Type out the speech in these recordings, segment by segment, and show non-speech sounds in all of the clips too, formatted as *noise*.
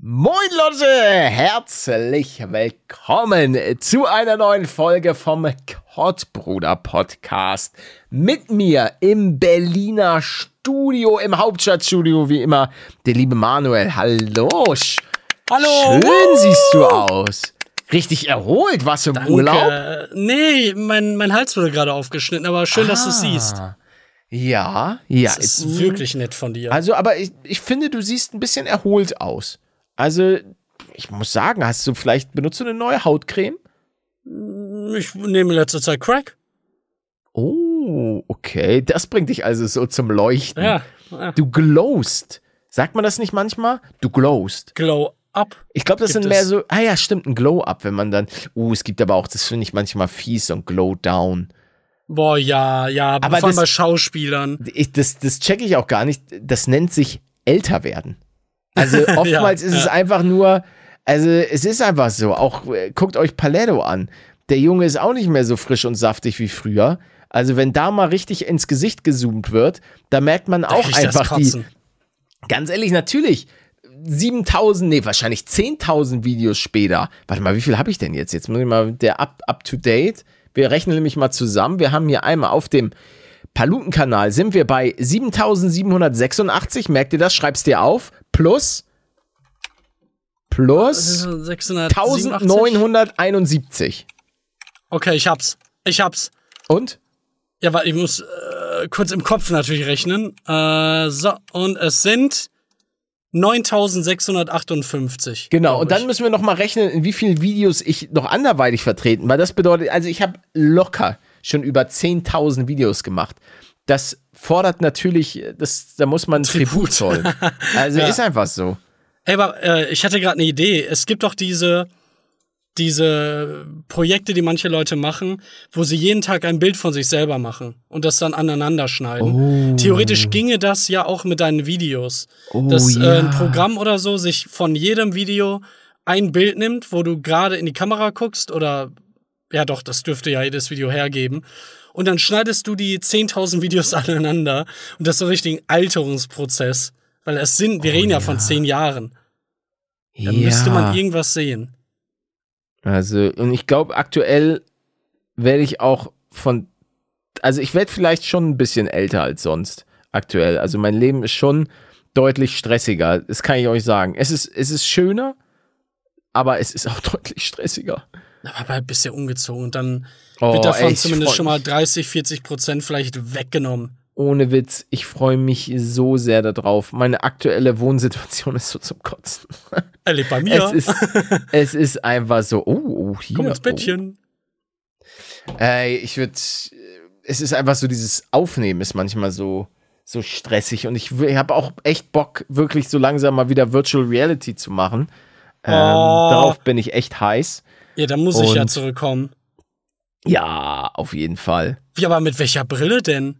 Moin Leute, herzlich willkommen zu einer neuen Folge vom Kottbruder Podcast. Mit mir im Berliner Studio, im Hauptstadtstudio wie immer, der liebe Manuel. Hallo. Hallo. Schön siehst du aus. Richtig erholt, warst du im Danke. Urlaub? Nee, mein, mein Hals wurde gerade aufgeschnitten, aber schön, dass du siehst. Ah. Ja, ja. Das ist wirklich nett von dir. Also, aber ich, ich finde, du siehst ein bisschen erholt aus. Also, ich muss sagen, hast du vielleicht benutzt du eine neue Hautcreme? Ich nehme in letzter Zeit Crack. Oh, okay. Das bringt dich also so zum Leuchten. Ja. ja. Du glowst. Sagt man das nicht manchmal? Du glowst. Glow Up. Ich glaube, das Gibt sind mehr es. so, ah ja, stimmt, ein Glow-Up, wenn man dann, uh, es gibt aber auch, das finde ich manchmal fies, so ein Glow-Down. Boah, ja, ja, Aber aber vor allem das- bei Schauspielern. Ich, das das checke ich auch gar nicht. Das nennt sich älter werden. Also *laughs* oftmals ist es ja. einfach nur, also es ist einfach so. Auch äh, guckt euch Paletto an. Der Junge ist auch nicht mehr so frisch und saftig wie früher. Also wenn da mal richtig ins Gesicht gezoomt wird, da merkt man auch ich das einfach die, ganz ehrlich, natürlich, 7000, nee, wahrscheinlich 10.000 Videos später. Warte mal, wie viel habe ich denn jetzt? Jetzt muss ich mal, der up, up to date. Wir rechnen nämlich mal zusammen. Wir haben hier einmal auf dem Paluten-Kanal sind wir bei 7786. Merkt ihr das? Schreib's dir auf. Plus, plus 687. 1971. Okay, ich hab's. Ich hab's. Und? Ja, warte, ich muss äh, kurz im Kopf natürlich rechnen. Äh, so, und es sind 9658. Genau, und dann müssen wir noch mal rechnen, in wie vielen Videos ich noch anderweitig vertreten war. Das bedeutet, also ich habe locker schon über 10.000 Videos gemacht. Das fordert natürlich, das, da muss man Tribut Tribut. zollen. *laughs* Also Ja. ist einfach so. Ey, aber äh, ich hatte gerade eine Idee. Es gibt doch diese, diese Projekte, die manche Leute machen, wo sie jeden Tag ein Bild von sich selber machen und das dann aneinander schneiden. Oh. Theoretisch ginge das ja auch mit deinen Videos. Oh, dass ja. äh, ein Programm oder so sich von jedem Video ein Bild nimmt, wo du gerade in die Kamera guckst oder ja doch, das dürfte ja jedes Video hergeben. Und dann schneidest du die 10.000 Videos *laughs* aneinander und das ist so ein Alterungsprozess. Weil es sind, wir reden ja, von zehn Jahren. Dann ja. müsste man irgendwas sehen. Also, und ich glaube, aktuell werde ich auch von, also ich werde vielleicht schon ein bisschen älter als sonst aktuell. Also mein Leben ist schon deutlich stressiger. Das kann ich euch sagen. Es ist, es ist schöner, aber es ist auch *laughs* deutlich stressiger. Aber bald bist ja umgezogen und dann Oh, wird davon ey, ich zumindest schon mal mich. 30, 40 Prozent vielleicht weggenommen. Ohne Witz, ich freue mich so sehr darauf. Meine aktuelle Wohnsituation ist so zum Kotzen. *laughs* Er lebt bei mir. Es, ist, *laughs* es ist einfach so, oh, oh hier. Komm ins oh. Bettchen. Ey, ich würde, es ist einfach so, dieses Aufnehmen ist manchmal so, so stressig und ich, habe auch echt Bock, wirklich so langsam mal wieder Virtual Reality zu machen. Ähm, Oh. Darauf bin ich echt heiß. Ja, da muss ich ja Und- zurückkommen. Ja, auf jeden Fall. Wie, aber mit welcher Brille denn?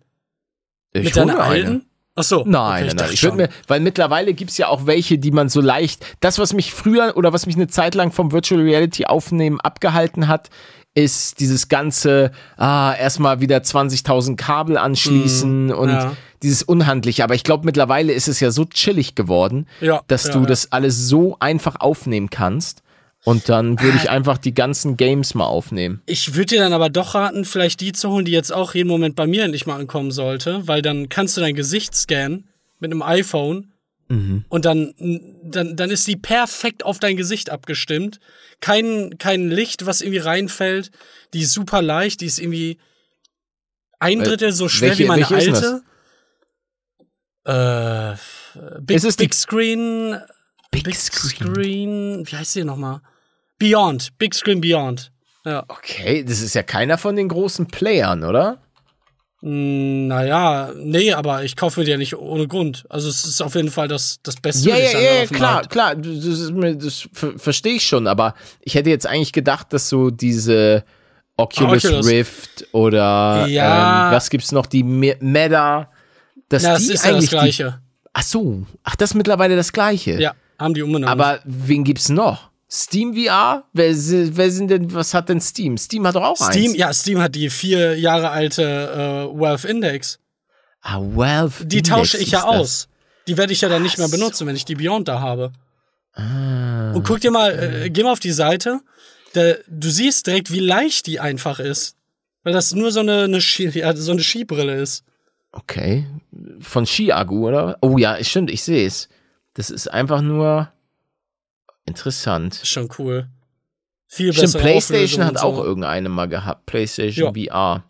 Ich mit deiner mir eine. alten? Ach so. Nein, okay, nein, nein. Ich mir, weil mittlerweile gibt es ja auch welche, die man so leicht. Das, was mich früher oder was mich eine Zeit lang vom Virtual Reality Aufnehmen abgehalten hat, ist dieses ganze, ah, erstmal wieder 20.000 Kabel anschließen und Hm, ja. dieses Unhandliche. Aber ich glaube, mittlerweile ist es ja so chillig geworden, Ja, dass ja, du das alles so einfach aufnehmen kannst. Und dann würde ich einfach die ganzen Games mal aufnehmen. Ich würde dir dann aber doch raten, vielleicht die zu holen, die jetzt auch jeden Moment bei mir endlich mal ankommen sollte, weil dann kannst du dein Gesicht scannen mit einem iPhone Mhm. und dann, dann, dann ist die perfekt auf dein Gesicht abgestimmt. Kein, kein Licht, was irgendwie reinfällt. Die ist super leicht, die ist irgendwie ein Wel- Drittel so schwer welche- wie meine welche ist alte. Äh, Big, Ist Big Screen. Big Screen. Wie heißt die nochmal? Beyond. Big Screen Beyond. Ja. Okay, das ist ja keiner von den großen Playern, oder? Mm, Naja, nee, aber ich kaufe mir ja nicht ohne Grund. Also es ist auf jeden Fall das, das Beste. Ja, ja, ja, klar, Markt. klar. Das, mir- das ver verstehe ich schon, aber ich hätte jetzt eigentlich gedacht, dass so diese Oculus, Oculus. Rift oder Ja. ähm, was gibt's noch, die Me Meta, dass Na, das die ist ja das eigentlich die, Gleiche. Ach so, ach, das ist mittlerweile das Gleiche. Ja, haben die umbenannt. Aber wen gibt's noch? Steam VR? Wer, wer sind denn, was hat denn Steam? Steam hat doch auch Steam, eins. ja, Steam hat die vier Jahre alte äh, Wealth Index. Ah, Valve. Die Index tausche ich ja das. aus. Die werde ich ja dann nicht mehr Ach so. benutzen, wenn ich die Beyond da habe. Ah. Und guck dir mal, äh, geh mal auf die Seite. Da, du siehst direkt, wie leicht die einfach ist. Weil das nur so eine, eine, Ski, *laughs* ja, so eine Skibrille ist. Okay. Von Skiagu, oder? Oh ja, stimmt, ich sehe es. Das ist einfach nur interessant. Ist schon cool. Viel Stimmt, bessere PlayStation hat und auch so. irgendeine mal gehabt. PlayStation VR.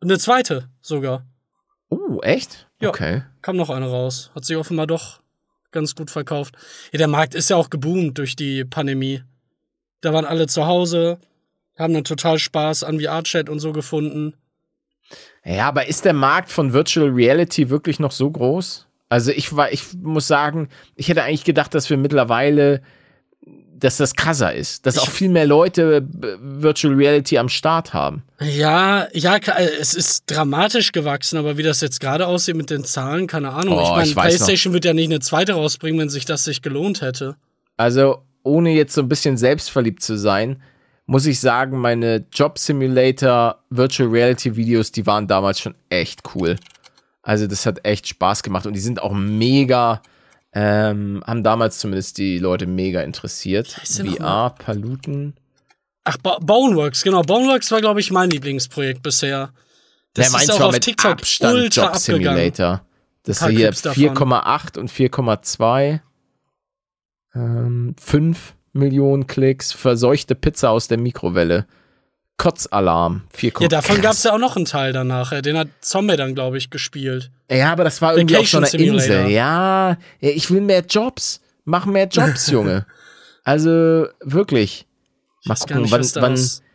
Eine zweite sogar. Oh, echt? Ja. Okay. Kam noch eine raus. Hat sich offenbar doch ganz gut verkauft. Ja, der Markt ist ja auch geboomt durch die Pandemie. Da waren alle zu Hause, haben dann total Spaß an VR-Chat und so gefunden. Ja, aber ist der Markt von Virtual Reality wirklich noch so groß? Also ich war, ich muss sagen, ich hätte eigentlich gedacht, dass wir mittlerweile, dass das krasser ist, dass auch viel mehr Leute Virtual Reality am Start haben. Ja, ja, äh, es ist dramatisch gewachsen, aber wie das jetzt gerade aussieht mit den Zahlen, keine Ahnung. Oh, ich meine, ich PlayStation wird ja nicht eine zweite rausbringen, wenn sich das sich gelohnt hätte. Also ohne jetzt so ein bisschen selbstverliebt zu sein, muss ich sagen, meine Job Simulator Virtual Reality Videos, die waren damals schon echt cool. Also das hat echt Spaß gemacht und die sind auch mega, ähm, haben damals zumindest die Leute mega interessiert. VR, Paluten. Ach, Bo Boneworks, genau. Boneworks war, glaube ich, mein Lieblingsprojekt bisher. Das Der ist auch auf mit TikTok Abstand ultra Job abgegangen. Simulator. Das paar hier Clips davon. 4,8 und 4,2. Ähm, 5 Millionen Klicks. Verseuchte Pizza aus der Mikrowelle. Kotzalarm. 4, Ja, davon gab es ja auch noch einen Teil danach. Den hat Zombie dann, glaube ich, gespielt. Ja, aber das war irgendwie auf so einer Vacation Insel. Simulator. Ja, ich will mehr Jobs. Mach mehr Jobs, *laughs* Junge. Also wirklich. Gar gucken, nicht, wann, was wann,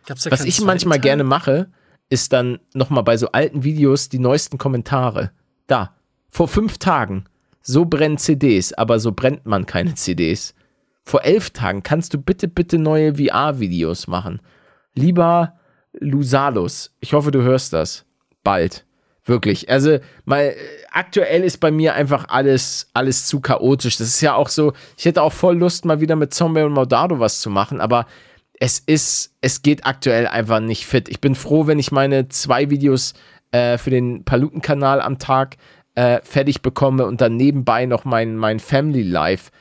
was keinen ich manchmal Teil? gerne mache, ist dann nochmal bei so alten Videos die neuesten Kommentare. Da, vor fünf Tagen. So brennen CDs, aber so brennt man keine CDs. Vor elf Tagen kannst du bitte, bitte neue VR-Videos machen. Lieber Lusalus, ich hoffe, du hörst das. Bald. Wirklich. Also, mal, äh, aktuell ist bei mir einfach alles, alles zu chaotisch. Das ist ja auch so, ich hätte auch voll Lust, mal wieder mit Zombie und Maudado was zu machen, aber es ist, es geht aktuell einfach nicht fit. Ich bin froh, wenn ich meine zwei Videos äh, für den Paluten-Kanal am Tag äh, fertig bekomme und dann nebenbei noch mein, mein Family Life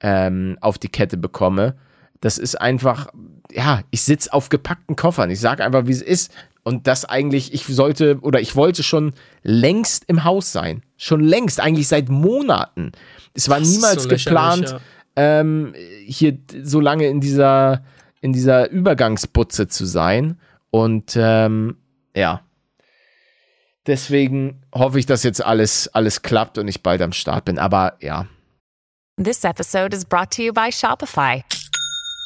ähm, auf die Kette bekomme. Das ist einfach, ja, ich sitze auf gepackten Koffern. Ich sage einfach, wie es ist. Und das eigentlich, ich sollte oder ich wollte schon längst im Haus sein. Schon längst, eigentlich seit Monaten. Es war Das niemals so geplant, ja. ähm, hier so lange in dieser, in dieser Übergangsbutze zu sein. Und ähm, ja. Deswegen hoffe ich, dass jetzt alles, alles klappt und ich bald am Start bin. Aber ja, This episode is brought to you by Shopify.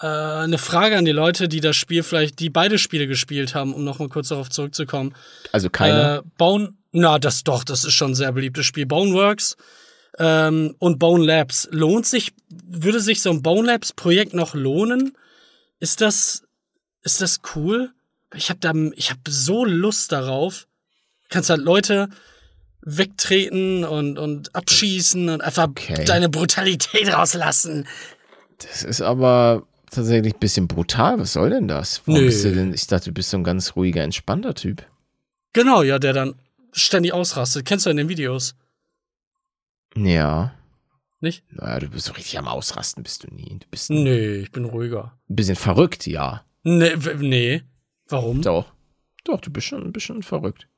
Äh, eine Frage an die Leute, die das Spiel vielleicht, die beide Spiele gespielt haben, um nochmal kurz darauf zurückzukommen. also keine. Äh, Bone, na, das doch, das ist schon ein sehr beliebtes Spiel. Boneworks ähm, und Bone Labs. Lohnt sich, würde sich so ein Bone Labs Projekt noch lohnen? Ist das, ist das cool? Ich habe da, ich habe so Lust darauf. Du kannst halt Leute wegtreten und, und abschießen und einfach Okay. deine Brutalität rauslassen. Das ist aber tatsächlich ein bisschen brutal. Was soll denn das? Warum Nö. bist du denn? Ich dachte, du bist so ein ganz ruhiger, entspannter Typ. Genau, ja, der dann ständig ausrastet. Kennst du in den Videos, Ja. nicht? Naja, du bist so richtig am Ausrasten, bist du nie. Du bist ein Nee, ich bin ruhiger. bisschen verrückt, ja. Nee, nee. Warum? Doch. Doch, du bist schon ein bisschen verrückt.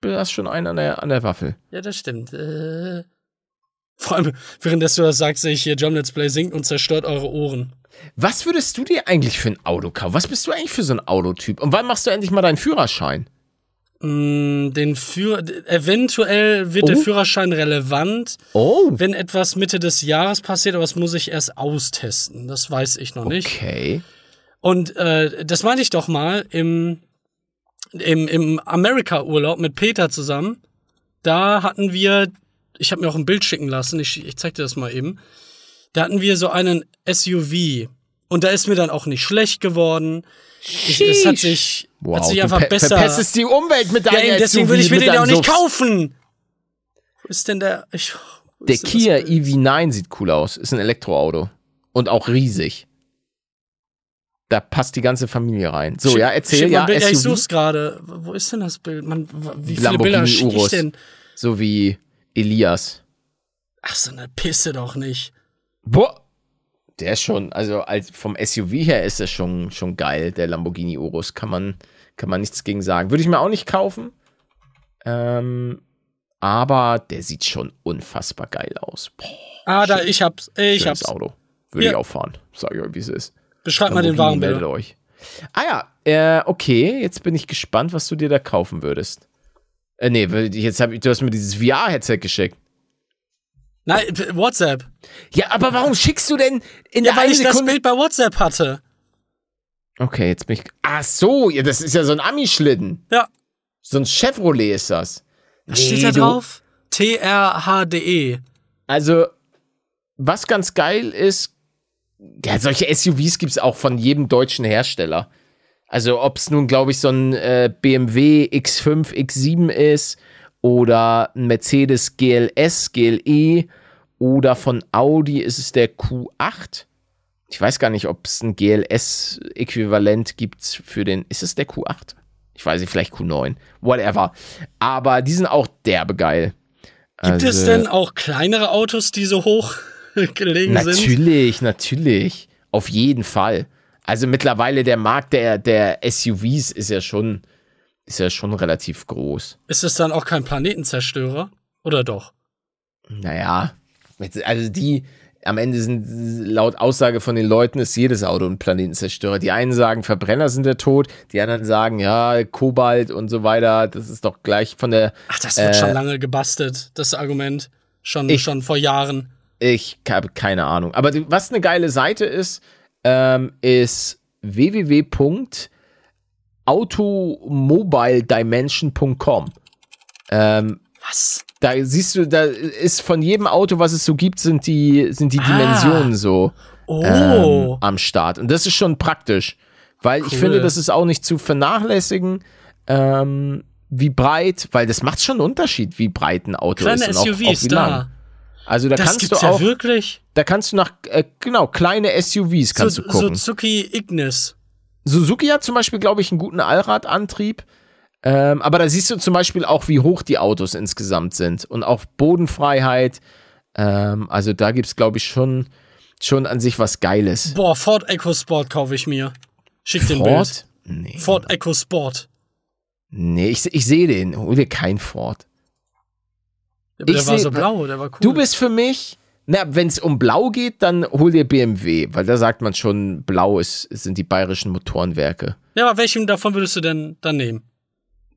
Du hast schon einen an der, an der Waffel. Ja, das stimmt. Äh, vor allem, während du das sagst, sehe ich hier, Jump Let's Play singt und zerstört eure Ohren. Was würdest du dir eigentlich für ein Auto kaufen? Was bist du eigentlich für so ein Autotyp? Und wann machst du endlich mal deinen Führerschein? Mm, den Führ eventuell wird der Oh. Führerschein relevant, Oh. wenn etwas Mitte des Jahres passiert, aber das muss ich erst austesten. Das weiß ich noch nicht. Okay. Und äh, das meinte ich doch mal im, im, im Amerika-Urlaub mit Peter zusammen. Da hatten wir, ich habe mir auch ein Bild schicken lassen, ich, ich zeig dir das mal eben. Da hatten wir so einen SUV. Und da ist mir dann auch nicht schlecht geworden. Ich, es hat sich, Wow, hat sich du einfach besser. verpestest die Umwelt mit ja, deinem eben, deswegen SUV, würde ich mir den deinem auch nicht kaufen. Wo ist denn der? Ich, Der Kia das Bild? EV9 sieht cool aus. Ist ein Elektroauto. Und auch riesig. Da passt die ganze Familie rein. So, Schick- ja, erzähl, ja, Bild. ja, ich SUV. such's gerade. Wo ist denn das Bild? Man, wie viele Bilder schicke ich denn? So wie Elias. Ach, so eine Pisse doch nicht. Boah. Der ist schon, also als vom SUV her ist er schon, schon geil, der Lamborghini Urus. Kann man, kann man nichts gegen sagen. Würde ich mir auch nicht kaufen. Ähm, aber der sieht schon unfassbar geil aus. Boah, Ah, da, ich hab's. Ich hab's. Auto. Würde Ja. ich auch fahren. Sag ich euch, wie es ist. Beschreib mal den Wagen meldet euch. Ah ja, äh, okay, jetzt bin ich gespannt, was du dir da kaufen würdest. Äh, nee, jetzt hab ich, du hast mir dieses VR-Headset geschickt. Nein, WhatsApp. Ja, aber warum schickst du denn in Ja, der weil ich das Sekunde... Bild bei WhatsApp hatte. Okay, jetzt bin ich... Ach so, ja, das ist ja so ein Ami-Schlitten. Ja. So ein Chevrolet ist das. Was steht da drauf? T-R-H-D-E. Also, was ganz geil ist, ja, solche SUVs gibt es auch von jedem deutschen Hersteller. Also, ob es nun, glaube ich, so ein äh, BMW X5, X7 ist oder ein Mercedes GLS, GLE oder von Audi ist es der Q8. Ich weiß gar nicht, ob es ein GLS-Äquivalent gibt für den. Ist es der Q8? Ich weiß nicht, vielleicht Q9. Whatever. Aber die sind auch derbe geil. Gibt es Also- denn auch kleinere Autos, die so hoch gelegen sind? Natürlich, natürlich. Auf jeden Fall. Also mittlerweile der Markt der, der SUVs ist ja schon, ist ja schon relativ groß. Ist es dann auch kein Planetenzerstörer? Oder doch? Naja, also die, am Ende sind laut Aussage von den Leuten ist jedes Auto ein Planetenzerstörer. Die einen sagen, Verbrenner sind der Tod, die anderen sagen, ja, Kobalt und so weiter, das ist doch gleich von der, Ach, das wird Äh, schon lange gebastelt, das Argument. Schon, Ich- schon vor Jahren. Ich habe keine Ahnung. Aber was eine geile Seite ist, ähm, ist www.automobiledimension.com. Ähm, Was? Da siehst du, da ist von jedem Auto, was es so gibt, sind die, sind die Ah. Dimensionen so Oh. ähm, am Start. Und das ist schon praktisch, weil ich Cool. finde, das ist auch nicht zu vernachlässigen, ähm, wie breit, weil das macht schon einen Unterschied, wie breit ein Auto Kleine ist. und auch, auch SUVs wie da. Also da Das kannst gibt's du auch, ja wirklich. da kannst du nach, äh, genau, kleine SUVs kannst so, du gucken. Suzuki Ignis. Suzuki hat zum Beispiel, glaube ich, einen guten Allradantrieb. Ähm, aber da siehst du zum Beispiel auch, wie hoch die Autos insgesamt sind und auch Bodenfreiheit. Ähm, also da gibt es, glaube ich, schon, schon an sich was Geiles. Boah, Ford EcoSport kaufe ich mir. Schick den Bild. Ford? Nee. Ford EcoSport. Nee, ich, ich sehe den. Hol dir kein Ford. Ja, aber Ich der war seh- so blau, der war cool. Du bist für mich, na, wenn es um Blau geht, dann hol dir BMW, weil da sagt man schon, Blau ist, sind die bayerischen Motorenwerke. Ja, aber welchen davon würdest du denn dann nehmen?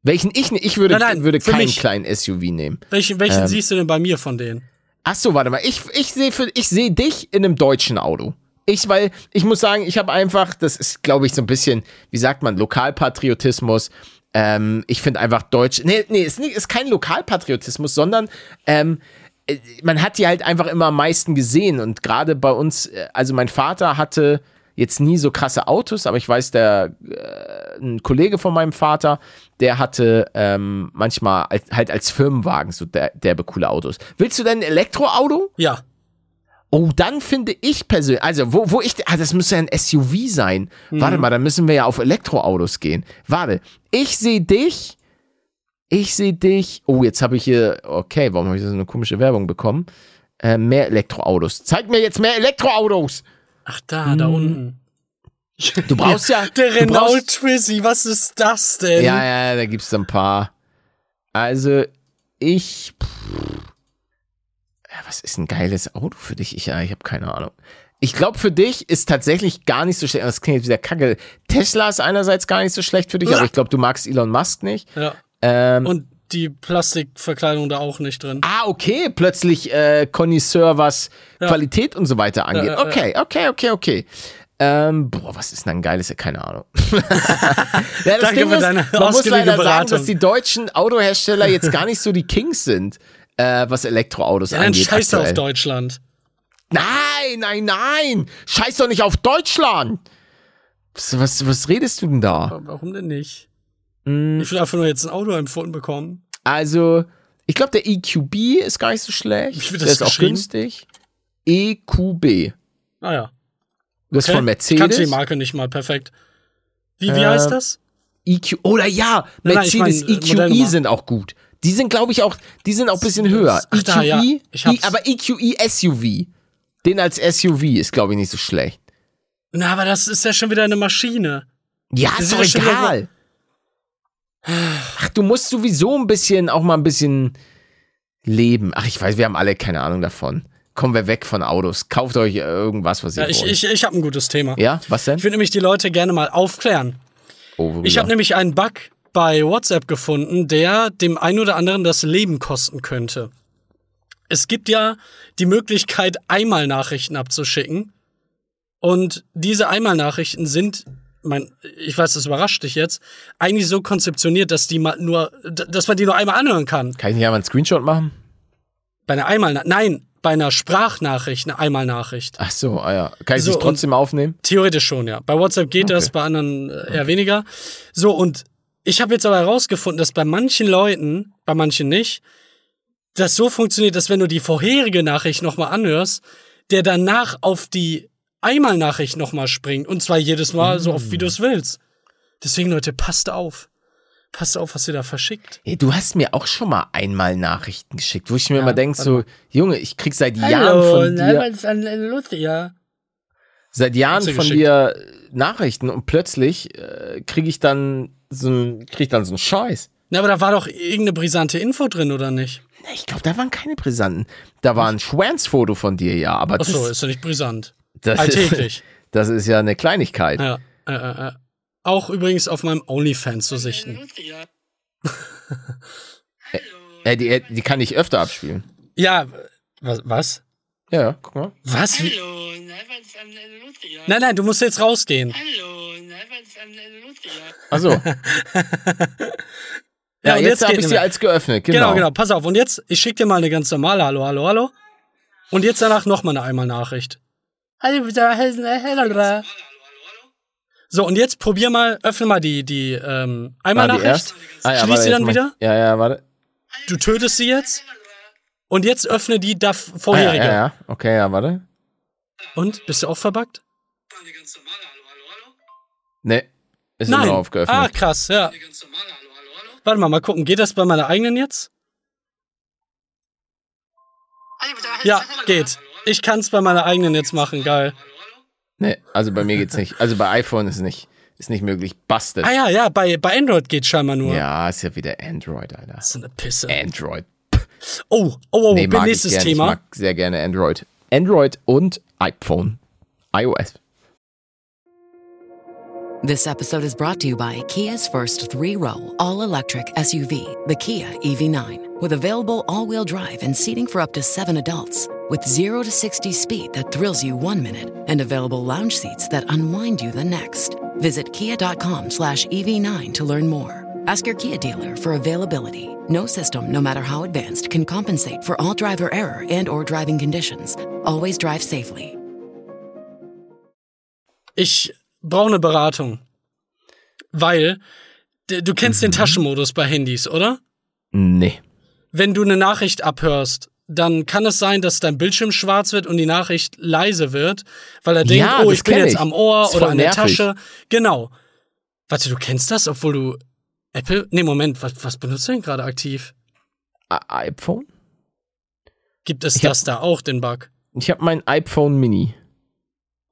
Welchen ich, ich würde, Nein, nein, würde keinen mich. kleinen SUV nehmen. Welchen, welchen Ähm. siehst du denn bei mir von denen? Ach so, warte mal. Ich, ich sehe ich dich in einem deutschen Auto. Ich, weil ich muss sagen, ich habe einfach, das ist, glaube ich, so ein bisschen, wie sagt man, Lokalpatriotismus. Ähm, ich finde einfach Deutsch. Nee, nee, ist, ist kein Lokalpatriotismus, sondern ähm, äh, man hat die halt einfach immer am meisten gesehen. Und gerade bei uns, äh, also mein Vater hatte jetzt nie so krasse Autos, aber ich weiß, der äh, ein Kollege von meinem Vater, der hatte ähm, manchmal als, halt als Firmenwagen so der, derbe coole Autos. Willst du denn ein Elektroauto? Ja. Oh, dann finde ich persönlich, also wo, wo ich, ah, das müsste ja ein SUV sein. Mhm. Warte mal, dann müssen wir ja auf Elektroautos gehen. Warte, ich sehe dich, ich sehe dich, oh, jetzt habe ich hier, okay, warum habe ich so eine komische Werbung bekommen? Äh, mehr Elektroautos. Zeig mir jetzt mehr Elektroautos. Ach, da, da unten. Du brauchst ja, *laughs* Der Renault Twizy, was ist das denn? Ja, ja, da gibt es ein paar. Also, ich. Pff, ja, was ist ein geiles Auto für dich? Ich, ja, ich habe keine Ahnung. Ich glaube, für dich ist tatsächlich gar nicht so schlecht. Das klingt jetzt wieder kacke. Tesla ist einerseits gar nicht so schlecht für dich, aber ich glaube, du magst Elon Musk nicht. Ja. Ähm, Und die Plastikverkleidung da auch nicht drin. ah, okay, plötzlich äh, Connoisseur, was Ja. Qualität und so weiter angeht. Ja, ja, okay, okay, okay, okay. Ähm, boah, was ist denn ein geiles? Keine Ahnung. *laughs* ja, das Danke für deine man muss leider sagen, Beratung. dass die deutschen Autohersteller jetzt gar nicht so die Kings sind, äh, was Elektroautos Ja, dann angeht. scheiß auf. Deutschland. Nein, nein, nein! Scheiß doch nicht auf Deutschland! Was, was, was redest du denn da? Warum denn nicht? Hm, Ich will einfach nur jetzt ein Auto empfohlen bekommen. Also, ich glaube, der EQB ist gar nicht so schlecht. Wie wird der das ist auch günstig. EQB. Ah ja. Das ist Okay. von Ich kannte die Mercedes. Marke nicht mal perfekt. Wie, wie Ähm, heißt das? EQ. Oder ja, Nein, nein, ich Mercedes mein, äh, Modellnummer. EQE sind auch gut. Die sind, glaube ich, auch, die sind auch ein bisschen höher. Ach da, ja. EQE, Ich hab's. I- aber EQE SUV. Den als SUV ist, glaube ich, nicht so schlecht. Na, aber das ist ja schon wieder eine Maschine. Ja, Das ist ist doch ja egal. Ach, du musst sowieso ein bisschen, auch mal ein bisschen leben. Ach, ich weiß, wir haben alle keine Ahnung davon. Kommen wir weg von Autos. Kauft euch irgendwas, was ihr Ja, ich wollt. ich, ich habe ein gutes Thema. ja, was denn? Ich würde nämlich die Leute gerne mal aufklären. Oh? Ich habe nämlich einen Bug bei WhatsApp gefunden, der dem einen oder anderen das Leben kosten könnte. Es gibt ja die Möglichkeit, Einmalnachrichten abzuschicken. Und diese Einmalnachrichten sind, mein, ich weiß, das überrascht dich jetzt, eigentlich so konzeptioniert, dass die mal nur, dass man die nur einmal anhören kann. Kann ich nicht einmal einen Screenshot machen? Bei einer Einmal, nein, bei einer Sprachnachricht, eine Einmalnachricht. Ach so, ah ja. Kann ich So, trotzdem aufnehmen? Theoretisch schon, ja. Bei WhatsApp geht das, bei anderen äh, eher weniger. So, und ich habe jetzt aber herausgefunden, dass bei manchen Leuten, bei manchen nicht, das so funktioniert, dass wenn du die vorherige Nachricht nochmal anhörst, der danach auf die Einmalnachricht nochmal springt. Und zwar jedes Mal so oft, wie du es willst. Deswegen, Leute, passt auf. Passt auf, was ihr da verschickt. Hey, du hast mir auch schon mal einmal Nachrichten geschickt, wo ich mir immer denke, so, Junge, ich krieg seit Jahren von dir, ist lustig, ja. seit Jahren von geschickt. dir äh, Nachrichten und plötzlich äh, krieg ich dann so ein, krieg ich dann so einen Scheiß. Na, aber da war doch irgendeine brisante Info drin, oder nicht? Na, Ich glaube, da waren keine Brisanten. Da war ein Schwanzfoto von dir, ja, aber das, Achso, ist ja nicht brisant. Das, Alltäglich. ist, *laughs* das ist ja eine Kleinigkeit. Ja, äh, äh, äh. Auch übrigens auf meinem OnlyFans zu sichten. *laughs* Äh, die, die kann ich öfter abspielen. Ja, was? Was? Ja, ja, guck mal. Was? Hallo? Nein, nein, du musst jetzt rausgehen. Hallo? Achso. *laughs* ja, und jetzt, jetzt habe ich sie als geöffnet. Genau. Genau, genau. Pass auf. Und jetzt, ich schicke dir mal eine ganz normale Hallo, Hallo, Hallo. Und jetzt danach nochmal eine Einmal-Nachricht. So, und jetzt probier mal, öffne mal die, die ähm, Einmal-Nachricht. erst? Ah, ja, Schließ warte, sie dann wieder. Ja, ja, warte. Du tötest sie jetzt. Und jetzt öffne die da Ah, ja, vorherige. ja, ja. Okay, ja, warte. Und? Bist du auch verbuggt? Nee, ist Nein. immer aufgeöffnet. Ah, krass, ja. Warte mal, mal gucken. Geht das bei meiner eigenen jetzt? Ja, geht. Ich kann es bei meiner eigenen jetzt machen, geil. Nee, also bei mir geht's nicht. Also bei iPhone ist nicht, ist nicht möglich. Busted. Ah ja, ja, bei, bei Android geht scheinbar nur. Ja, ist ja wieder Android, Alter. So eine Pisse. Android. Oh, oh, oh, Nee, mag nächstes ich gern. Thema. Ich mag sehr gerne Android. Android und iPhone. iOS. This episode is brought to you by Kia's first three row, all electric SUV, the Kia EV9, with available all wheel drive and seating for up to seven adults. With 0 to 60 speed that thrills you one minute and available lounge seats that unwind you the next. Visit kia.com slash EV9 to learn more. Ask your Kia dealer for availability. No system, no matter how advanced, can compensate for all driver error and or driving conditions. Always drive safely. Ich brauche eine Beratung. Weil, du kennst den mhm. Taschenmodus bei Handys, oder? Nee. Wenn du eine Nachricht abhörst, dann kann es sein, dass dein Bildschirm schwarz wird und die Nachricht leise wird, weil er denkt, Ja, oh, ich bin jetzt ich. am Ohr oder an der nervig. Tasche. Genau. Warte, du kennst das, obwohl du Apple? Nee, Moment, was, was benutzt du denn gerade aktiv? I iPhone? Gibt es Ich hab- das da auch, den Bug? Ich habe mein iPhone Mini.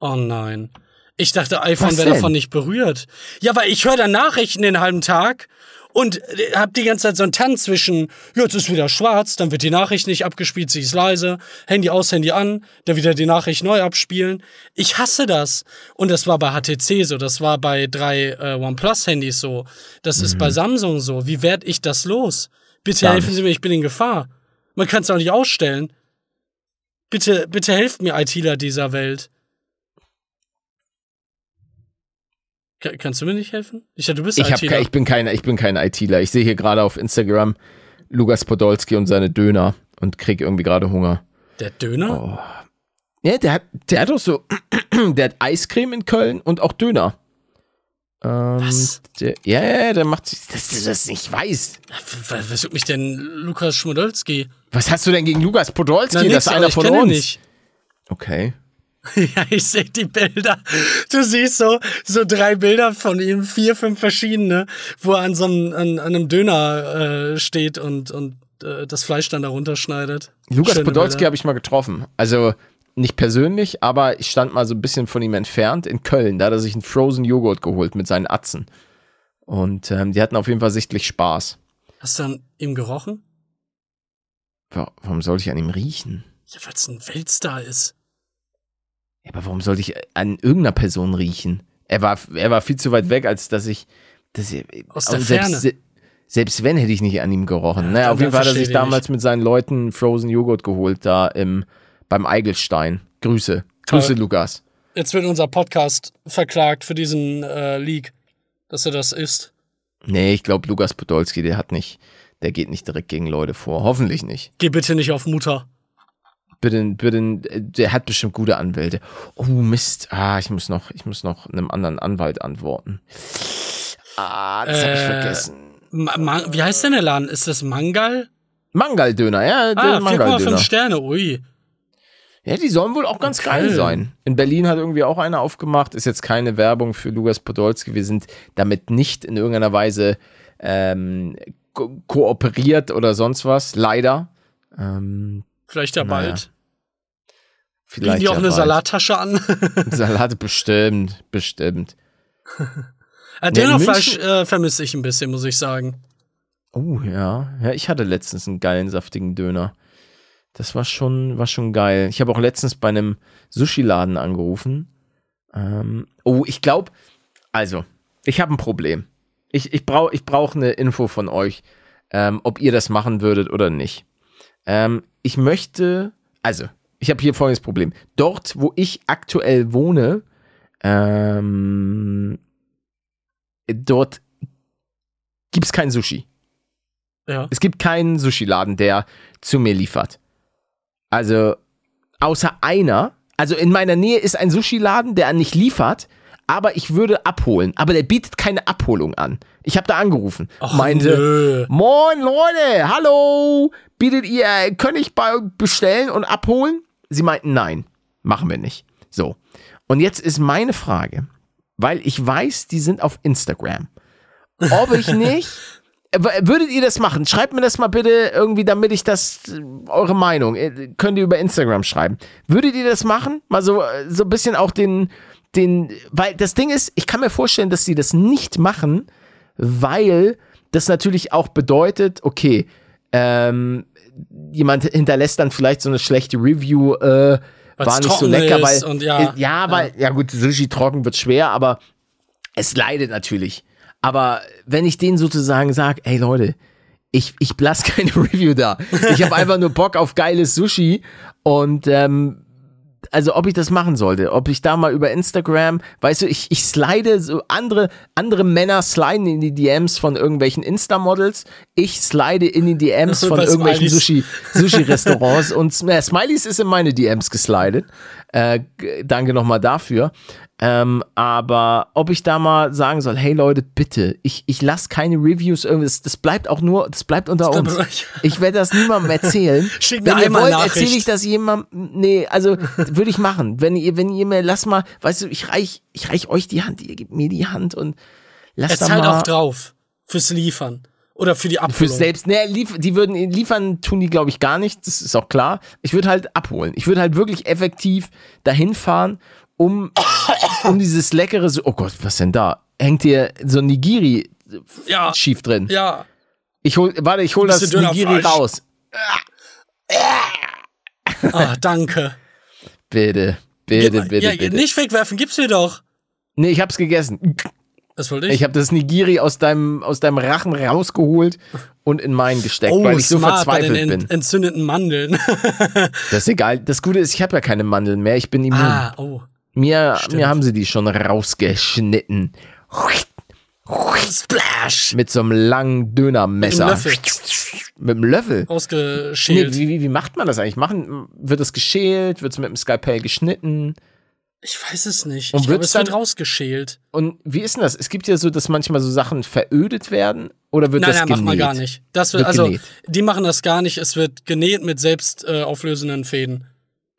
Oh nein. Ich dachte, iPhone wäre davon nicht berührt. Ja, weil ich höre da Nachrichten den halben Tag und äh, hab die ganze Zeit so einen Tanz zwischen, ja, jetzt ist wieder schwarz, dann wird die Nachricht nicht abgespielt, sie ist leise, Handy aus, Handy an, dann wieder die Nachricht neu abspielen. Ich hasse das. Und das war bei HTC so, das war bei drei äh, OnePlus-Handys so, das ist bei Samsung so. Wie werd ich das los? Bitte Mhm. Gar helfen. Sie mir, ich bin in Gefahr. Man kann es auch nicht ausstellen. Bitte, bitte helft mir, ITler dieser Welt. Kannst du mir nicht helfen? Ich du bist Ich, hab, ich bin kein, ich bin kein ITler. Ich sehe hier gerade auf Instagram Lukas Podolski und seine Döner und krieg irgendwie gerade Hunger. Der Döner? Ja, der hat, der hat doch so, *clears throat* der hat Eiscreme in Köln und auch Döner. Ähm, Was? Der, ja, ja, ja, der macht sich, dass du das nicht weißt. Was, was juckt mich denn Lukas Schmudolski? Was hast du denn gegen Lukas Podolski? Na, das nix, ist aber einer ich von ihn uns. nicht. Okay. *laughs* Ja, ich sehe die Bilder. Du siehst so, so drei Bilder von ihm, vier, fünf verschiedene, wo er an so einem, an, an einem Döner äh, steht und, und äh, das Fleisch dann da runterschneidet. Lukas Schöne Podolski habe ich mal getroffen. Also nicht persönlich, aber ich stand mal so ein bisschen von ihm entfernt in Köln. Da hat er sich einen Frozen Joghurt geholt mit seinen Atzen. Und ähm, die hatten auf jeden Fall sichtlich Spaß. Hast du an ihm gerochen? Wa- Warum sollte ich an ihm riechen? Ja, weil es ein Weltstar ist. Ja, aber warum sollte ich an irgendeiner Person riechen? Er war, er war viel zu weit weg, als dass ich. Dass ich Aus der und selbst, Ferne. se- selbst wenn, hätte ich nicht an ihm gerochen. naja, dann- auf jeden Fall hat er sich ich damals mit seinen Leuten Frozen Joghurt geholt, da im, beim Eigelstein. Grüße. Toll. Grüße, Lukas. Jetzt wird unser Podcast verklagt für diesen äh, Leak, dass er das ist. Nee, ich glaube, Lukas Podolski, der hat nicht, der geht nicht direkt gegen Leute vor. Hoffentlich nicht. Geh bitte nicht auf Mutter. Bitte, bitte, der hat bestimmt gute Anwälte. Oh, Mist. Ah, ich muss noch, ich muss noch einem anderen Anwalt antworten. Ah, das habe ich Äh, vergessen. Ma Ma wie heißt denn der Laden? Ist das Mangal? Mangaldöner, ja, Ah, 4,5 Mangaldöner. Sterne, ui. Ja, die sollen wohl auch ganz Okay. geil sein. In Berlin hat irgendwie auch einer aufgemacht. Ist jetzt keine Werbung für Lukas Podolski. Wir sind damit nicht in irgendeiner Weise ähm, ko kooperiert oder sonst was. Leider. Ähm, Vielleicht ja Naja, bald. Bieten vielleicht die auch ja eine bald. Salатtasche an? *laughs* Salate bestimmt, bestimmt. *laughs* Dönerfleisch äh, vermisse ich ein bisschen, muss ich sagen. Oh ja, ja, ich hatte letztens einen geilen saftigen Döner. Das war schon, war schon geil. Ich habe auch letztens bei einem Sushi-Laden angerufen. Ähm, oh, ich glaube, also, ich habe ein Problem. Ich, ich brauche ich brauch eine Info von euch, ähm, ob ihr das machen würdet oder nicht. Ähm, ich möchte, also, ich habe hier folgendes Problem. Dort, wo ich aktuell wohne, ähm, dort gibt es kein Sushi. Ja. Es gibt keinen Sushi-Laden, der zu mir liefert. Also, außer einer. Also in meiner Nähe ist ein Sushi-Laden, der nicht liefert, aber ich würde abholen. Aber der bietet keine Abholung an. Ich habe da angerufen. Ach, meinte, nö. Moin Leute, hallo, bietet ihr, kann ich bei bestellen und abholen? Sie meinten, nein, machen wir nicht. So. Und jetzt ist meine Frage, weil ich weiß, die sind auf Instagram. Ob ich *laughs* nicht, würdet ihr das machen? Schreibt mir das mal bitte irgendwie, damit ich das, eure Meinung, äh, könnt ihr über Instagram schreiben. Würdet ihr das machen? Mal so, äh, so ein bisschen auch den, den, weil das Ding ist, ich kann mir vorstellen, dass sie das nicht machen, weil das natürlich auch bedeutet, okay, ähm, jemand hinterlässt dann vielleicht so eine schlechte Review, äh, Weil's war nicht so lecker, weil ja, äh, ja, weil ja gut, Sushi trocken wird schwer, aber es leidet natürlich. Aber wenn ich denen sozusagen sage, ey Leute, ich, ich lasse *laughs* keine Review da. Ich habe *laughs* einfach nur Bock auf geiles Sushi und ähm, also ob ich das machen sollte, ob ich da mal über Instagram, weißt du, ich, ich slide so andere, andere Männer sliden in die DMs von irgendwelchen Insta-Models, ich slide in die DMs *laughs* von irgendwelchen Smileys. Sushi, Sushi-Restaurants und äh, Smileys ist in meine DMs geslidet. Äh, danke nochmal dafür. Ähm, aber ob ich da mal sagen soll, hey Leute, bitte, ich, ich lasse keine Reviews irgendwie, das, bleibt auch nur, das bleibt unter Das uns. bleibt- Ich werde das niemandem erzählen. *laughs* Schick mir Wenn ihr einmal wollt, Nachricht. erzähle ich das jemandem. Nee, also würde ich machen. Wenn ihr, wenn ihr mir, lass mal, weißt du, ich reich, ich reich euch die Hand, ihr gebt mir die Hand und lasst Er da zahlt mal. auch drauf. Fürs Liefern. Oder für die Für Abholung. selbst, ne, lief, die würden liefern, tun die, glaube ich, gar nicht. Das ist auch klar. Ich würde halt abholen. Ich würde halt wirklich effektiv dahin fahren, um, um dieses leckere, oh Gott, was denn da? Hängt hier so ein Nigiri ja, schief drin? ja. Ich hol, warte, ich hol das Nigiri raus. Ah, danke. Bitte, bitte, bitte, ja, bitte. nicht wegwerfen, gib's mir doch. Nee, ich hab's gegessen. Das wollte ich. Ich habe das Nigiri aus deinem, aus deinem Rachen rausgeholt und in meinen gesteckt, oh, weil ich so smart bei den verzweifelt bin. entzündeten Mandeln. *laughs* Das ist egal. Das Gute ist, ich habe ja keine Mandeln mehr. Ich bin immun. ah, oh. Mir, stimmt. mir haben sie die schon rausgeschnitten. Splash. Mit so einem langen Dönermesser. Mit einem Löffel. Mit einem Löffel. Nee, Ausgeschält. wie, wie, wie macht man das eigentlich? Machen, wird es geschält? Wird es mit dem Skalpell geschnitten? Ich weiß es nicht. Und ich glaube, es wird dann- rausgeschält. Und wie ist denn das? Es gibt ja so, dass manchmal so Sachen verödet werden oder wird Nein, das nein, genäht? macht man gar nicht. Das wird, Wird also, genäht. die machen das gar nicht. Es wird genäht mit selbst äh, auflösenden Fäden.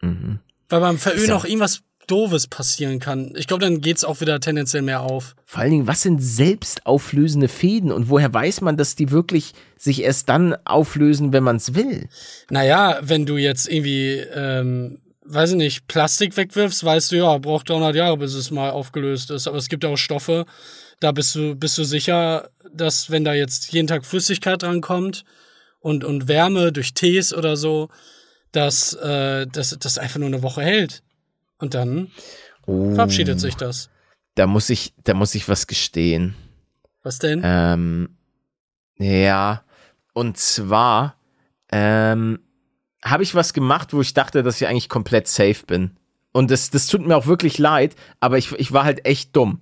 Mhm. Weil beim Veröden ja- auch irgendwas Doofes passieren kann. Ich glaube, dann geht's auch wieder tendenziell mehr auf. Vor allen Dingen, was sind selbst auflösende Fäden und woher weiß man, dass die wirklich sich erst dann auflösen, wenn man es will? Naja, wenn du jetzt irgendwie, ähm, weiß ich nicht, Plastik wegwirfst, weißt du, ja, braucht 300 Jahre, bis es mal aufgelöst ist. Aber es gibt auch Stoffe, da bist du, bist du sicher, dass wenn da jetzt jeden Tag Flüssigkeit dran kommt und, und Wärme durch Tees oder so, dass äh, das, das einfach nur eine Woche hält. Und dann Oh, verabschiedet sich das. Da muss ich, da muss ich was gestehen. Was denn? Ähm, ja, und zwar ähm, habe ich was gemacht, wo ich dachte, dass ich eigentlich komplett safe bin. Und das, das tut mir auch wirklich leid, aber ich, ich war halt echt dumm.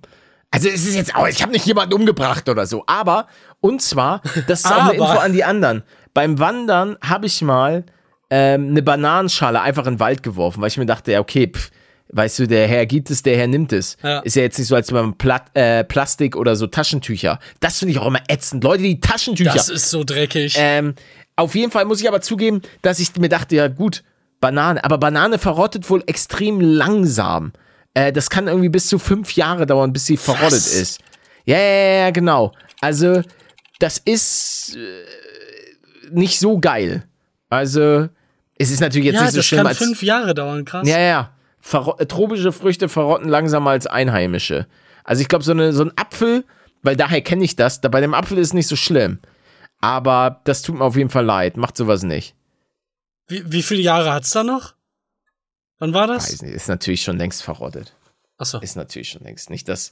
Also es ist jetzt auch, ich habe nicht jemanden umgebracht oder so, aber, und zwar, das ist auch eine. Info an die anderen. Beim Wandern habe ich mal ähm, eine Bananenschale einfach in den Wald geworfen, weil ich mir dachte, ja, okay, pff, weißt du, der Herr gibt es, der Herr nimmt es. Ja. Ist ja jetzt nicht so, als beim Plat äh, Plastik oder so Taschentücher. Das finde ich auch immer ätzend. Leute, die Taschentücher. das ist so dreckig. ähm, auf jeden Fall muss ich aber zugeben, dass ich mir dachte, ja gut, Banane. Aber Banane verrottet wohl extrem langsam. Äh, das kann irgendwie bis zu fünf Jahre dauern, bis sie verrottet ist. Ja, ja, ja, genau. Also, das ist äh, nicht so geil. Also, es ist natürlich jetzt ja, nicht so das schlimm kann als. fünf Jahre dauern, krass. Ja, ja, tropische Früchte verrotten langsamer als einheimische. Also ich glaube, so, eine, so ein Apfel, weil daher kenne ich das, da bei dem Apfel ist es nicht so schlimm. Aber das tut mir auf jeden Fall leid. Macht sowas nicht. Wie, wie viele Jahre hat's da noch? Wann war das? Weiß nicht, ist natürlich schon längst verrottet. Achso. Ist natürlich schon längst nicht das.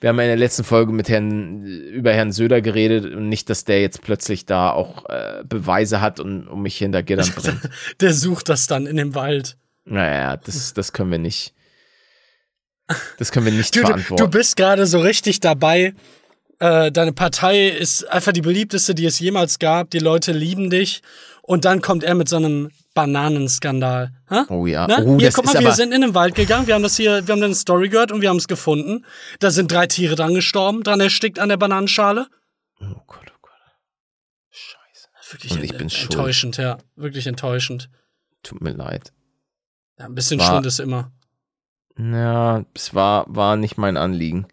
Wir haben ja in der letzten Folge mit Herrn, über Herrn Söder geredet und nicht, dass der jetzt plötzlich da auch äh, Beweise hat und um mich hinter Gittern *laughs* bringt. Der sucht das dann in dem Wald. Naja, das, das können wir nicht. Das können wir nicht Du, du, verantworten. du bist gerade so richtig dabei. Äh, deine Partei ist einfach die beliebteste, die es jemals gab. Die Leute lieben dich. Und dann kommt er mit so einem Bananenskandal. Ha? Oh ja. Ne? Oh, hier, guck mal, wir sind in den Wald gegangen, wir haben das hier, wir haben eine Story gehört und wir haben es gefunden. Da sind drei Tiere dran gestorben, dran erstickt an der Bananenschale. oh Gott, oh Gott. Scheiße. Wirklich Und ich ent- bin schuld. enttäuschend, ja. Wirklich enttäuschend. Tut mir leid. Ja, ein bisschen War- Schuld ist immer. Ja, es war, war nicht mein Anliegen.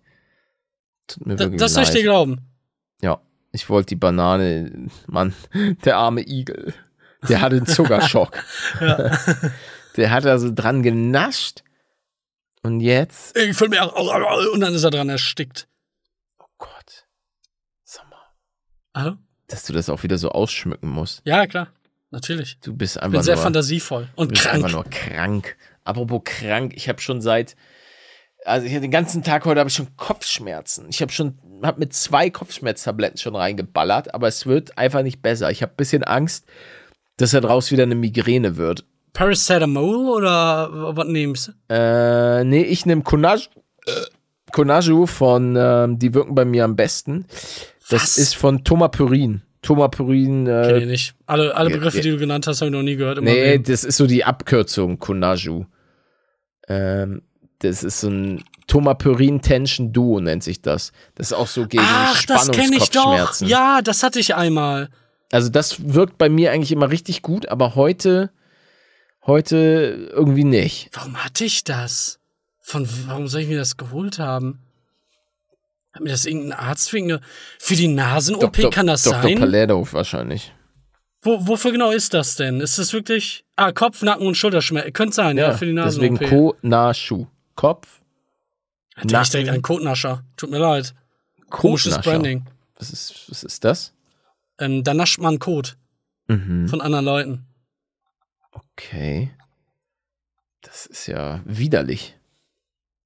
Tut mir Da, wirklich das soll ich leid. dir glauben. Ja, ich wollte die Banane, Mann, der arme Igel. Der hatte einen Zuckerschock. *laughs* *laughs* der hat also dran genascht. Und jetzt? Ich fühl mir auch, und dann ist er dran erstickt. Oh Gott. Sag mal, Hallo? dass du das auch wieder so ausschmücken musst. Ja, klar. Natürlich. Du bist Ich einfach bin sehr nur, fantasievoll du und bist krank. einfach nur krank. Apropos krank, ich habe schon seit, also ich, den ganzen Tag heute habe ich schon Kopfschmerzen. Ich habe schon, habe mit zwei Kopfschmerztabletten schon reingeballert, aber es wird einfach nicht besser. Ich habe ein bisschen Angst, dass da draus wieder eine Migräne wird. Paracetamol oder was nehmst du? Äh, nee, ich nehme Conaju, Conaju von, ähm, die wirken bei mir am besten. Das Was? ist von Tomapyrin. Tomapyrin, Kenn ich äh, nicht. Alle, alle Begriffe, ja. die du genannt hast, habe ich noch nie gehört. Immer nee, das ist so die Abkürzung, Conaju. Ähm, das ist so ein Tomapyrin Tension Duo nennt sich das. Das ist auch so gegen Ach, das kenne ich doch. Ja, das hatte ich einmal. Also das wirkt bei mir eigentlich immer richtig gut, aber heute, heute irgendwie nicht. Warum hatte ich das? Von warum soll ich mir das geholt haben? Hat mir das irgendein Arzt wegen ne- für die Nasen-OP Dr. kann das Dr. sein? Palermo wahrscheinlich. Wo, wofür genau ist das denn? Ist das wirklich Ah, Kopf, Nacken und Schulterschmerzen. Könnte sein, ja, für die deswegen Nasen-OP. Konaschu. Kopf, Hatte ich direkt einen Kotnascher. Tut mir leid. Komisches. Branding. Was ist, was ist das? Ähm, da nascht man Kot Mhm. von anderen Leuten. Okay. Das ist ja widerlich.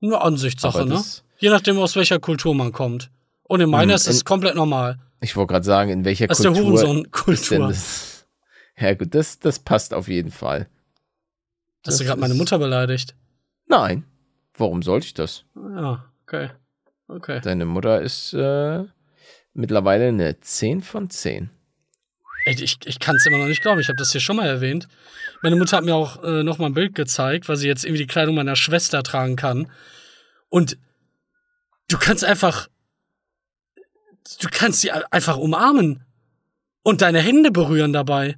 Nur Ansichtssache, ne? das- Je nachdem, aus welcher Kultur man kommt. Und in meiner Hm, ist es komplett normal. Ich wollte gerade sagen, in welcher Das der Kultur ist denn Hurensohn-Kultur. das? *laughs* Ja gut, das, das passt auf jeden Fall. Hast du gerade meine Mutter beleidigt? Nein. Warum sollte ich das? Ja, okay. Okay. Deine Mutter ist äh, mittlerweile eine 10 von 10. Ey, ich, ich kann es immer noch nicht glauben. Ich habe das hier schon mal erwähnt. Meine Mutter hat mir auch äh, noch mal ein Bild gezeigt, weil sie jetzt irgendwie die Kleidung meiner Schwester tragen kann. Und du kannst einfach, du kannst sie einfach umarmen und deine Hände berühren dabei.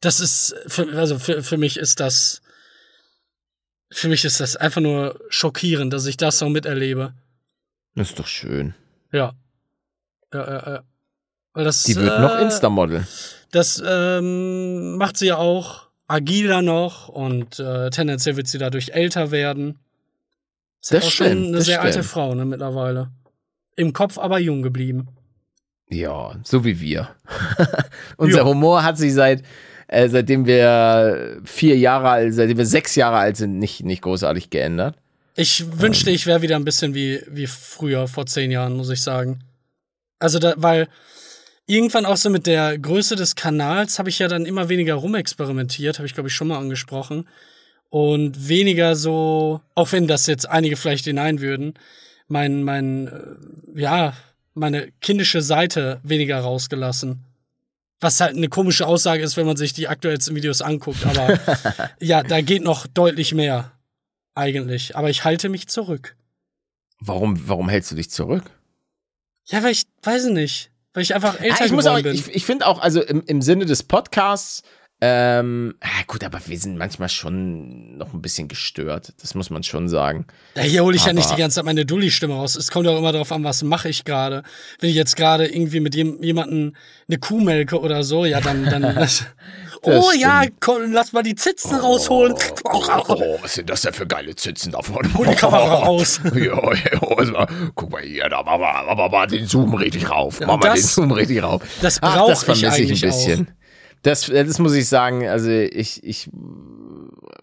Das ist, für, also für, für mich ist das, für mich ist das einfach nur schockierend, dass ich das so miterlebe. Das ist doch schön. Ja. Ja, ja, ja. Das, Die wird noch äh, Instamodel. Das ähm, macht sie ja auch agiler noch und äh, tendenziell wird sie dadurch älter werden. Ist ja Das auch stimmt, schon eine sehr alte stimmt. Frau, ne, mittlerweile. Im Kopf aber jung geblieben. Ja, so wie wir. *laughs* Unser Ja. Humor hat sich seit, äh, seitdem wir vier Jahre alt, seitdem wir sechs Jahre alt sind, nicht, nicht großartig geändert. Ich wünschte, ich wäre wieder ein bisschen wie, wie früher, vor zehn Jahren, muss ich sagen. Also, da, weil irgendwann auch so mit der Größe des Kanals habe ich ja dann immer weniger rumexperimentiert, habe ich, glaube ich, schon mal angesprochen. Und weniger so, auch wenn das jetzt einige vielleicht hinein würden, mein, mein, äh, ja, meine kindische Seite weniger rausgelassen. Was halt eine komische Aussage ist, wenn man sich die aktuellsten Videos anguckt. Aber *laughs* ja, da geht noch deutlich mehr. Eigentlich. Aber ich halte mich zurück. Warum, warum hältst du dich zurück? Ja, weil ich, weiß ich nicht. Weil ich einfach älter Ah, ich muss geworden auch, bin. ich, ich finde auch, also im, im Sinne des Podcasts, ähm, ah, gut, aber wir sind manchmal schon noch ein bisschen gestört. Das muss man schon sagen. ja, hier hole ich ja nicht aber- die ganze Zeit meine Dulli-Stimme raus. Es kommt ja auch immer darauf an, was mache ich gerade. Wenn ich jetzt gerade irgendwie mit jem, jemandem eine Kuh melke oder so, ja, dann. dann *laughs* oh ja, komm, lass mal die Zitzen rausholen. Oh, was sind das denn für geile Zitzen da vorne? Hol die Kamera *laughs* raus. Ja, ja, guck mal hier, da machen wir, machen wir mal den Zoom richtig rauf. Machen wir das- den Zoom richtig rauf. das Ach, brauch das ich ich eigentlich ein bisschen. Das, das muss ich sagen, also ich, ich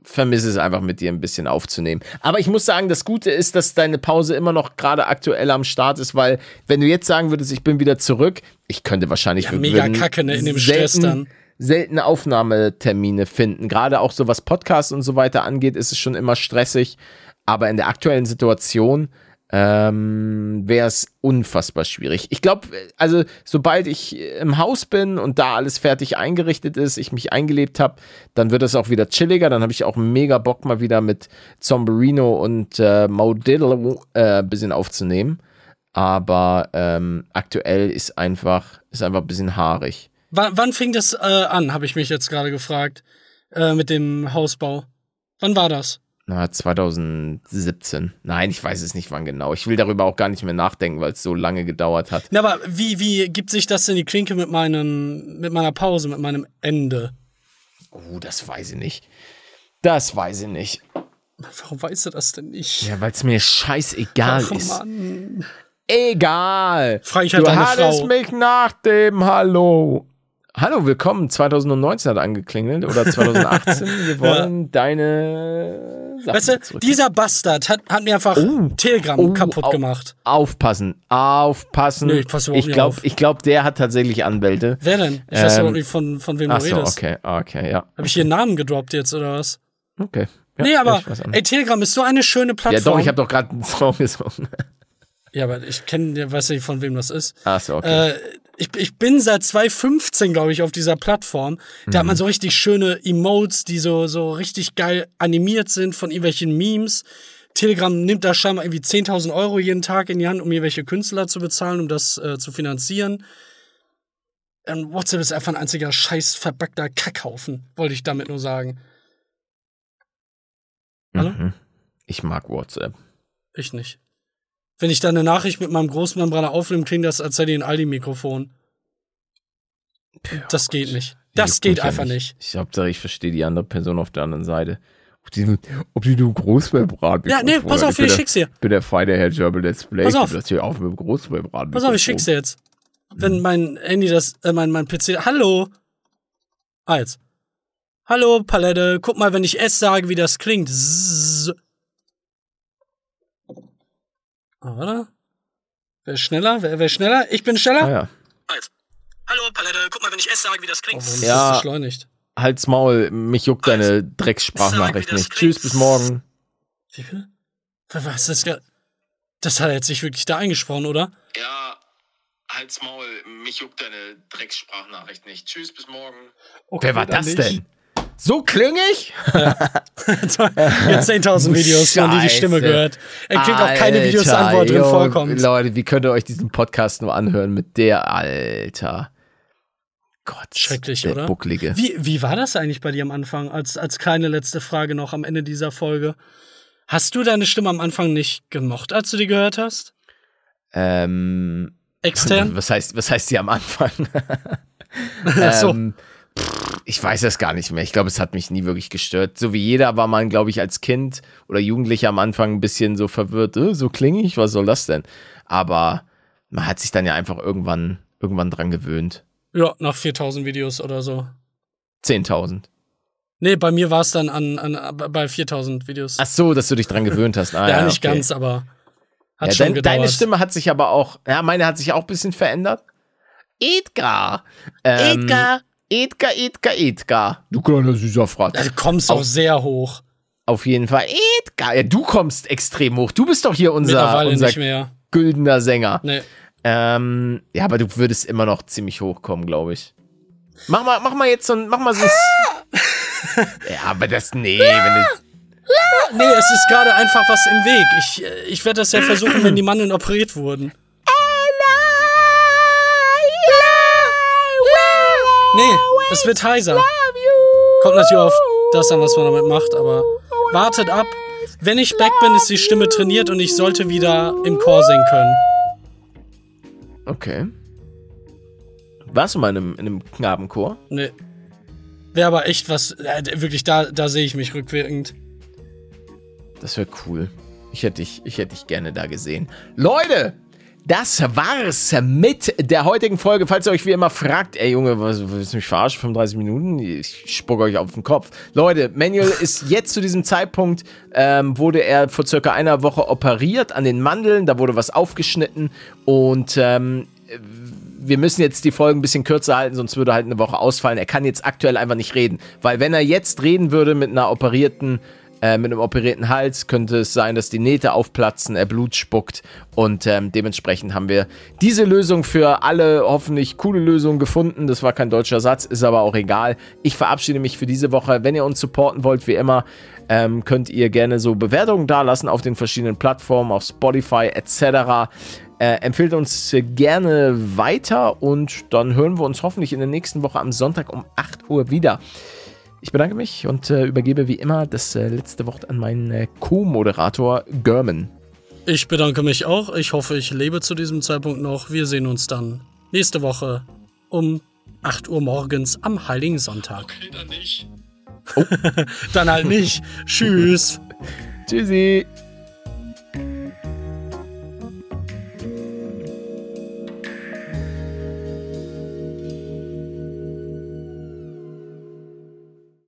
vermisse es einfach mit dir ein bisschen aufzunehmen. Aber ich muss sagen, das Gute ist, dass deine Pause immer noch gerade aktuell am Start ist, weil wenn du jetzt sagen würdest, ich bin wieder zurück, ich könnte wahrscheinlich Ja, mega kacke, ne, in dem Stress dann. seltene Aufnahmetermine finden. Gerade auch so was Podcasts und so weiter angeht, ist es schon immer stressig. Aber in der aktuellen Situation ähm, wäre es unfassbar schwierig. Ich glaube, also sobald ich im Haus bin und da alles fertig eingerichtet ist, ich mich eingelebt habe, dann wird es auch wieder chilliger. Dann habe ich auch mega Bock mal wieder mit Zomberino und äh, Modillo äh, ein bisschen aufzunehmen. Aber ähm, aktuell ist einfach, ist einfach ein bisschen haarig. Wann, wann fing das äh, an, habe ich mich jetzt gerade gefragt, äh, mit dem Hausbau. Wann war das? Na, 2017. Nein, ich weiß es nicht wann genau. Ich will darüber auch gar nicht mehr nachdenken, weil es so lange gedauert hat. Na, aber wie, wie gibt sich das in die Klinke mit meinem, mit meiner Pause, mit meinem Ende? Oh, das weiß ich nicht. Das weiß ich nicht. Warum weißt du das denn nicht? Ja, weil es mir scheißegal Ach, ist. Mann. Egal. Frag ich halt du hattest Frau. mich nach dem Hallo. Hallo, willkommen. 2019 hat angeklingelt oder 2018. *laughs* Wir wollen deine Sachen Weißt du, zurück. dieser Bastard hat, hat mir einfach Telegram Oh, kaputt au- gemacht. Aufpassen, aufpassen. Nee, ich passe überhaupt ich nicht glaube, auf. ich glaub, der hat tatsächlich Anwälte. Wer denn? Ich weiß Ähm, überhaupt nicht, von, von wem du so, redest. okay, okay, ja. Habe ich hier einen Namen gedroppt jetzt oder was? Okay. Ja, nee, aber weiß ey, Telegram ist so eine schöne Plattform. Ja, doch, ich habe doch gerade einen Song gesungen. Ja, aber ich kenne, ja, weiß nicht, von wem das ist. Ach so, okay. Äh, ich, ich bin seit 2015, glaube ich, auf dieser Plattform. Da hat man Mhm. so richtig schöne Emotes, die so, so richtig geil animiert sind von irgendwelchen Memes. Telegram nimmt da scheinbar irgendwie 10.000 Euro jeden Tag in die Hand, um irgendwelche Künstler zu bezahlen, um das äh, zu finanzieren. Und WhatsApp ist einfach ein einziger scheiß verbackter Kackhaufen, wollte ich damit nur sagen. hallo? Mhm. Ich mag WhatsApp. Ich nicht. Wenn ich da eine Nachricht mit meinem Großmembran aufnehme, klingt das, als hätte ich ein Aldi-Mikrofon. Das geht nicht. Das geht einfach nicht. Ich Hauptsache, ich verstehe die andere Person auf der anderen Seite. Ob die, ob die nur Großwelbrat Ja, nee, pass auf, ich schick's dir. Ich bin der feine Herr Gerbil Let's Play. Pass Ich auf. das hier auf mit dem Großwelbrat. Pass auf, ich schick's dir jetzt. Wenn mein Handy das, äh, mein, mein PC, hallo. Ah, jetzt. Hallo, Palette, guck mal, wenn ich S sage, wie das klingt. Zzz. Ah, warte. Wer ist schneller? Wer, wer ist schneller? Ich bin schneller? Ah, ja. Hallo, Palette, guck mal, wenn ich S sage, wie das Oh, klingt. ist Ja. beschleunigt? Halt's Maul, mich juckt deine Dreckssprachnachricht nicht. Tschüss, bis morgen. Wie viel? Was ist das? Das hat er jetzt nicht wirklich da eingesprochen, oder? Ja, halt's Maul, mich juckt deine Dreckssprachnachricht nicht. Tschüss, bis morgen. Okay, Wer war das nicht. denn? So klingig? *laughs* Jetzt 10.000 Videos, man die die Stimme Scheiße. gehört. Er kriegt auch keine Videos Alter, an, wo er drin vorkommt. Leute, wie könnt ihr euch diesen Podcast nur anhören mit der, Alter? Gott. Schrecklich, der oder? Bucklige. Wie, wie war das eigentlich bei dir am Anfang, als, als kleine letzte Frage noch am Ende dieser Folge? Hast du deine Stimme am Anfang nicht gemocht, als du die gehört hast? Ähm, Extern? *laughs* was heißt, was heißt die am Anfang? *laughs* so. Ähm, ich weiß es gar nicht mehr. Ich glaube, es hat mich nie wirklich gestört. So wie jeder war man, glaube ich, als Kind oder Jugendlicher am Anfang ein bisschen so verwirrt. Äh, so klingig, was soll das denn? Aber man hat sich dann ja einfach irgendwann, irgendwann dran gewöhnt. Ja, nach 4000 Videos oder so. 10.000. Nee, bei mir war es dann an, an, bei 4000 Videos. Ach so, dass du dich dran gewöhnt hast. Ah, ja, ja, nicht okay. ganz, aber hat Ja, schon dein, gedauert. deine Stimme hat sich aber auch, ja, meine hat sich auch ein bisschen verändert. Edgar. Ähm, Edgar. Edgar, Edgar, Edgar. Du kleiner süßer Fratz. Du kommst auch sehr hoch. Auf jeden Fall. Edgar. Ja, du kommst extrem hoch. Du bist doch hier unser, unser nicht mehr. güldener Sänger. Nee. Ähm, ja, aber du würdest immer noch ziemlich hoch kommen, glaube ich. Mach mal, mach mal jetzt so ein, mach mal so ein. *laughs* ja, aber das, nee, wenn du, Nee, es ist gerade einfach was im Weg. Ich, äh, ich werde das ja versuchen, wenn die Mandeln operiert wurden. Nee, es wird heiser. Kommt natürlich auf das an, was man damit macht, aber wartet ab. Wenn ich back bin, ist die Stimme trainiert und ich sollte wieder im Chor singen können. okay. Warst du mal in einem, in einem Knabenchor? Nee. Wäre aber echt was, äh, wirklich, da, da sehe ich mich rückwirkend. Das wäre cool. Ich hätte dich, ich hätte dich gerne da gesehen. Leute, das war's mit der heutigen Folge. Falls ihr euch wie immer fragt, ey Junge, was willst du mich verarschen? 35 Minuten? Ich spucke euch auf den Kopf. Leute, Manuel *laughs* ist jetzt zu diesem Zeitpunkt, ähm, wurde er vor circa einer Woche operiert an den Mandeln. Da wurde was aufgeschnitten und ähm, wir müssen jetzt die Folgen ein bisschen kürzer halten, sonst würde halt eine Woche ausfallen. Er kann jetzt aktuell einfach nicht reden, weil wenn er jetzt reden würde mit einer operierten, äh, mit einem operierten Hals, könnte es sein, dass die Nähte aufplatzen, er Blut spuckt und ähm, dementsprechend haben wir diese Lösung für alle hoffentlich coole Lösung gefunden. Das war kein deutscher Satz, ist aber auch egal. Ich verabschiede mich für diese Woche. Wenn ihr uns supporten wollt, wie immer, ähm, könnt ihr gerne so Bewertungen dalassen auf den verschiedenen Plattformen, auf Spotify etc. Äh, empfehlt uns gerne weiter und dann hören wir uns hoffentlich in der nächsten Woche am Sonntag um 8 Uhr wieder. Ich bedanke mich und äh, übergebe wie immer das äh, letzte Wort an meinen äh, Co-Moderator German. Ich bedanke mich auch. Ich hoffe, ich lebe zu diesem Zeitpunkt noch. Wir sehen uns dann nächste Woche um 8 Uhr morgens am Heiligen Sonntag. Okay, dann nicht. *laughs* Dann halt nicht. *laughs* Tschüss. Tschüssi.